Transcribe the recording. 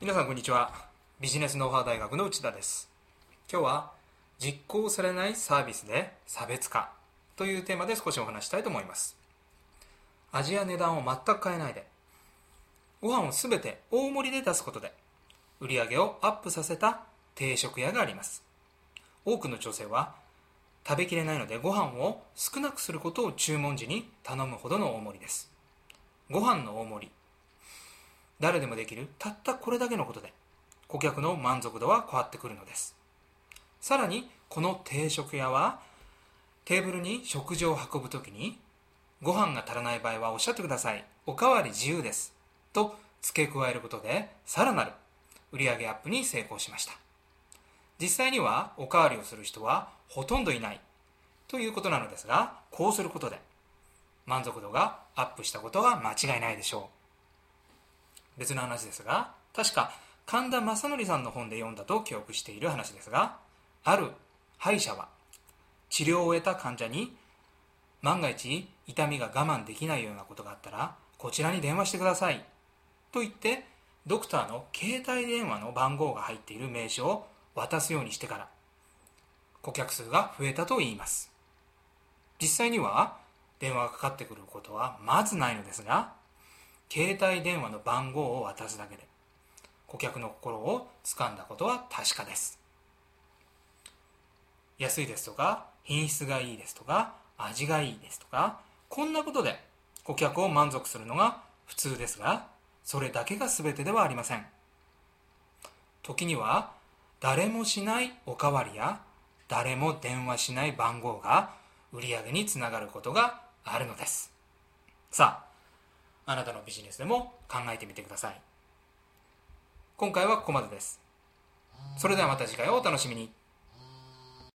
皆さんこんにちは。ビジネスノウハウ大学の内田です。今日は実行されないサービスで差別化というテーマで少しお話したいと思います。味や値段を全く変えないで。ご飯をすべて大盛りで出すことで売り上げをアップさせた定食屋があります。多くの女性は食べきれないのでご飯を少なくすることを注文時に頼むほどの大盛りです。ご飯の大盛り誰でもできるたったこれだけのことで顧客の満足度は変わってくるのです。さらにこの定食屋はテーブルに食事を運ぶときにご飯が足らない場合はおっしゃってください。おかわり自由です。と付け加えることでさらなる売上アップに成功しました。実際にはおかわりをする人はほとんどいない。ということなのですがこうすることで満足度がアップしたことは間違いないでしょう。別の話ですが確か神田正則さんの本で読んだと記憶している話ですがある歯医者は治療を終えた患者に万が一痛みが我慢できないようなことがあったらこちらに電話してください。と言ってドクターの携帯電話の番号が入っている名刺を渡すようにしてから顧客数が増えたといいます。実際には電話がかかってくることはまずないのですが携帯電話の番号を渡すだけで顧客の心を掴んだことは確かです。安いですとか品質がいいですとか味がいいですとかこんなことで顧客を満足するのが普通ですがそれだけが全てではありません。時には誰もしないおかわりや誰も電話しない番号が売り上げにつながることがあるのです。さああなたのビジネスでも考えてみてください。今回はここまでです。それではまた次回をお楽しみに。